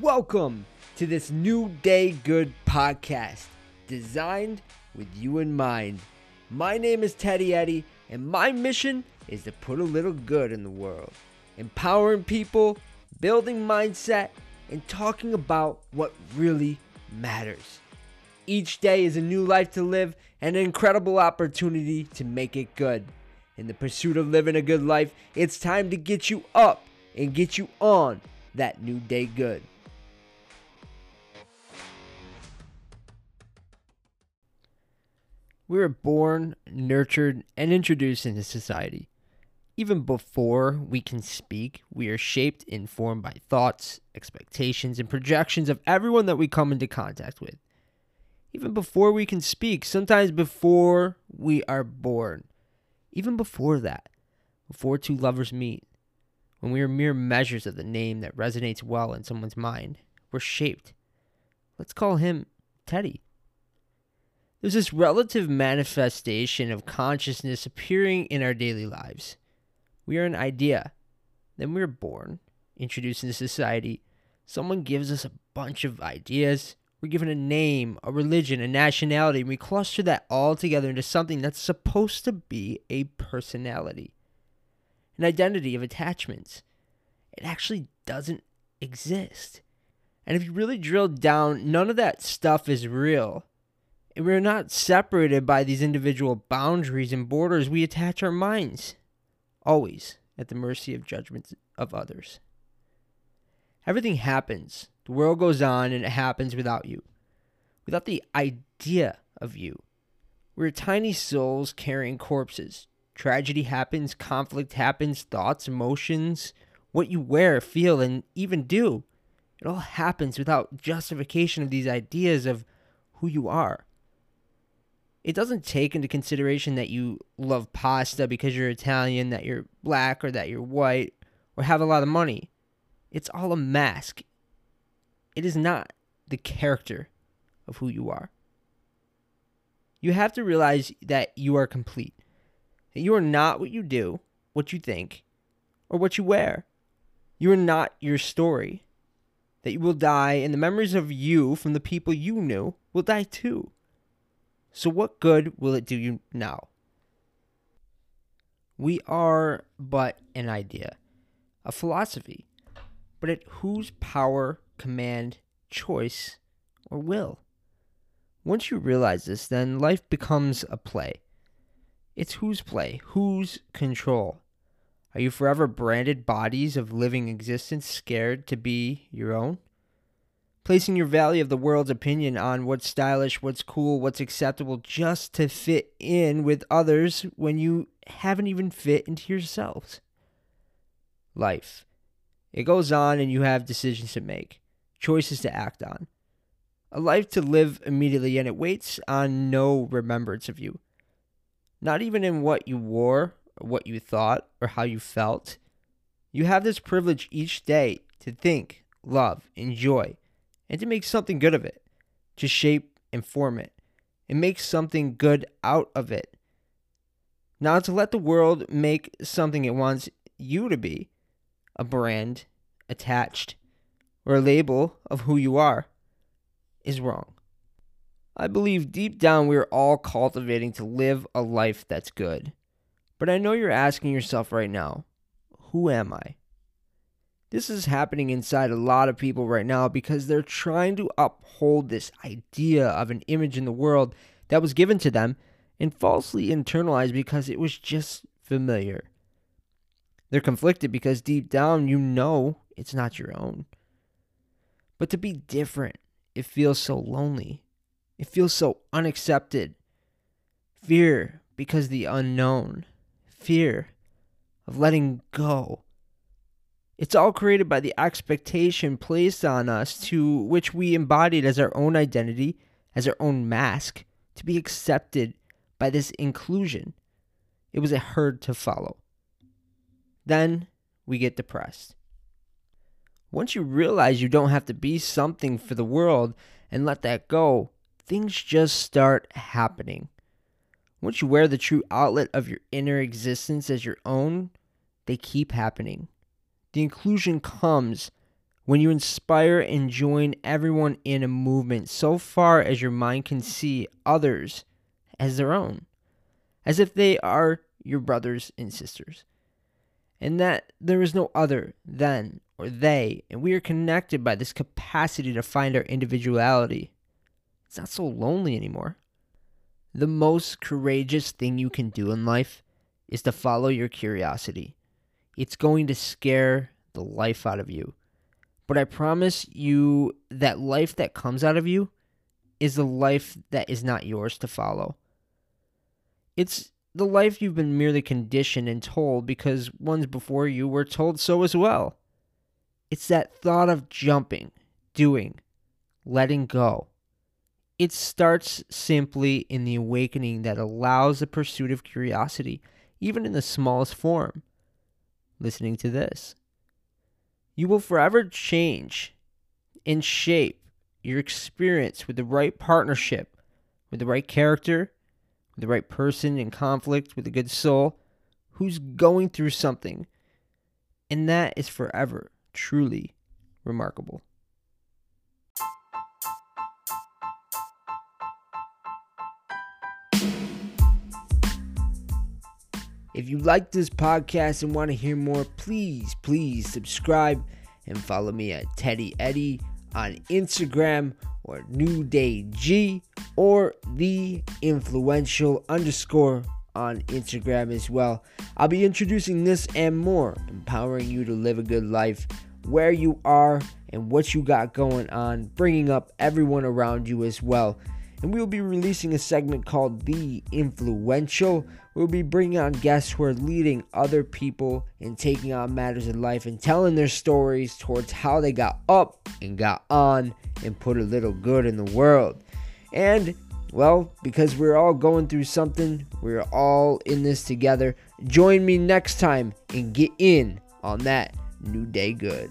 Welcome to this New Day Good podcast, designed with you in mind. My name is Teddy Eddy, and my mission is to put a little good in the world, empowering people, building mindset, and talking about what really matters. Each day is a new life to live and an incredible opportunity to make it good. In the pursuit of living a good life, it's time to get you up and get you on that new day good. We were born, nurtured, and introduced into society. Even before we can speak, we are shaped and formed by thoughts, expectations, and projections of everyone that we come into contact with. Even before we can speak, sometimes before we are born, even before that, before two lovers meet, when we are mere measures of the name that resonates well in someone's mind, we're shaped. Let's call him Teddy. There's this relative manifestation of consciousness appearing in our daily lives. We are an idea. Then we are born, introduced into society. Someone gives us a bunch of ideas. We're given a name, a religion, a nationality, and we cluster that all together into something that's supposed to be a personality, an identity of attachments. It actually doesn't exist. And if you really drill down, none of that stuff is real we're not separated by these individual boundaries and borders. We attach our minds, always at the mercy of judgments of others. Everything happens. The world goes on and it happens without you, without the idea of you. We're tiny souls carrying corpses. Tragedy happens, conflict happens, thoughts, emotions, what you wear, feel, and even do. It all happens without justification of these ideas of who you are it doesn't take into consideration that you love pasta because you're Italian, that you're black, or that you're white, or have a lot of money. It's all a mask. It is not the character of who you are. You have to realize that you are complete, that you are not what you do, what you think, or what you wear. You are not your story. That you will die, and the memories of you from the people you knew will die too. So, what good will it do you now? We are but an idea, a philosophy, but at whose power, command, choice, or will? Once you realize this, then life becomes a play. It's whose play, whose control. Are you forever branded bodies of living existence, scared to be your own? Placing your value of the world's opinion on what's stylish, what's cool, what's acceptable just to fit in with others when you haven't even fit into yourselves. Life. It goes on and you have decisions to make, choices to act on. A life to live immediately and it waits on no remembrance of you. Not even in what you wore, or what you thought, or how you felt. You have this privilege each day to think, love, enjoy, and to make something good of it, to shape and form it, and make something good out of it. Not to let the world make something it wants you to be a brand attached or a label of who you are is wrong. I believe deep down we are all cultivating to live a life that's good. But I know you're asking yourself right now, who am I? This is happening inside a lot of people right now because they're trying to uphold this idea of an image in the world that was given to them and falsely internalized because it was just familiar. They're conflicted because deep down you know it's not your own. But to be different, it feels so lonely. It feels so unaccepted. Fear because the unknown. Fear of letting go it's all created by the expectation placed on us to which we embodied as our own identity, as our own mask, to be accepted by this inclusion. It was a herd to follow. Then we get depressed. Once you realize you don't have to be something for the world and let that go, things just start happening. Once you wear the true outlet of your inner existence as your own, they keep happening. The inclusion comes when you inspire and join everyone in a movement so far as your mind can see others as their own, as if they are your brothers and sisters, and that there is no other than or they, and we are connected by this capacity to find our individuality. It's not so lonely anymore. The most courageous thing you can do in life is to follow your curiosity. It's going to scare the life out of you but I promise you that life that comes out of you is the life that is not yours to follow. It's the life you've been merely conditioned and told because ones before you were told so as well. It's that thought of jumping, doing, letting go. It starts simply in the awakening that allows the pursuit of curiosity, even in the smallest form. Listening to this you will forever change and shape your experience with the right partnership, with the right character, with the right person in conflict, with a good soul who's going through something. And that is forever truly remarkable. If you like this podcast and want to hear more, please, please subscribe and follow me at Teddy Eddy on Instagram or New Day G or the influential underscore on Instagram as well. I'll be introducing this and more, empowering you to live a good life where you are and what you got going on, bringing up everyone around you as well and we will be releasing a segment called The Influential. We'll be bringing on guests who are leading other people and taking on matters in life and telling their stories towards how they got up and got on and put a little good in the world. And well, because we're all going through something, we're all in this together. Join me next time and get in on that new day good.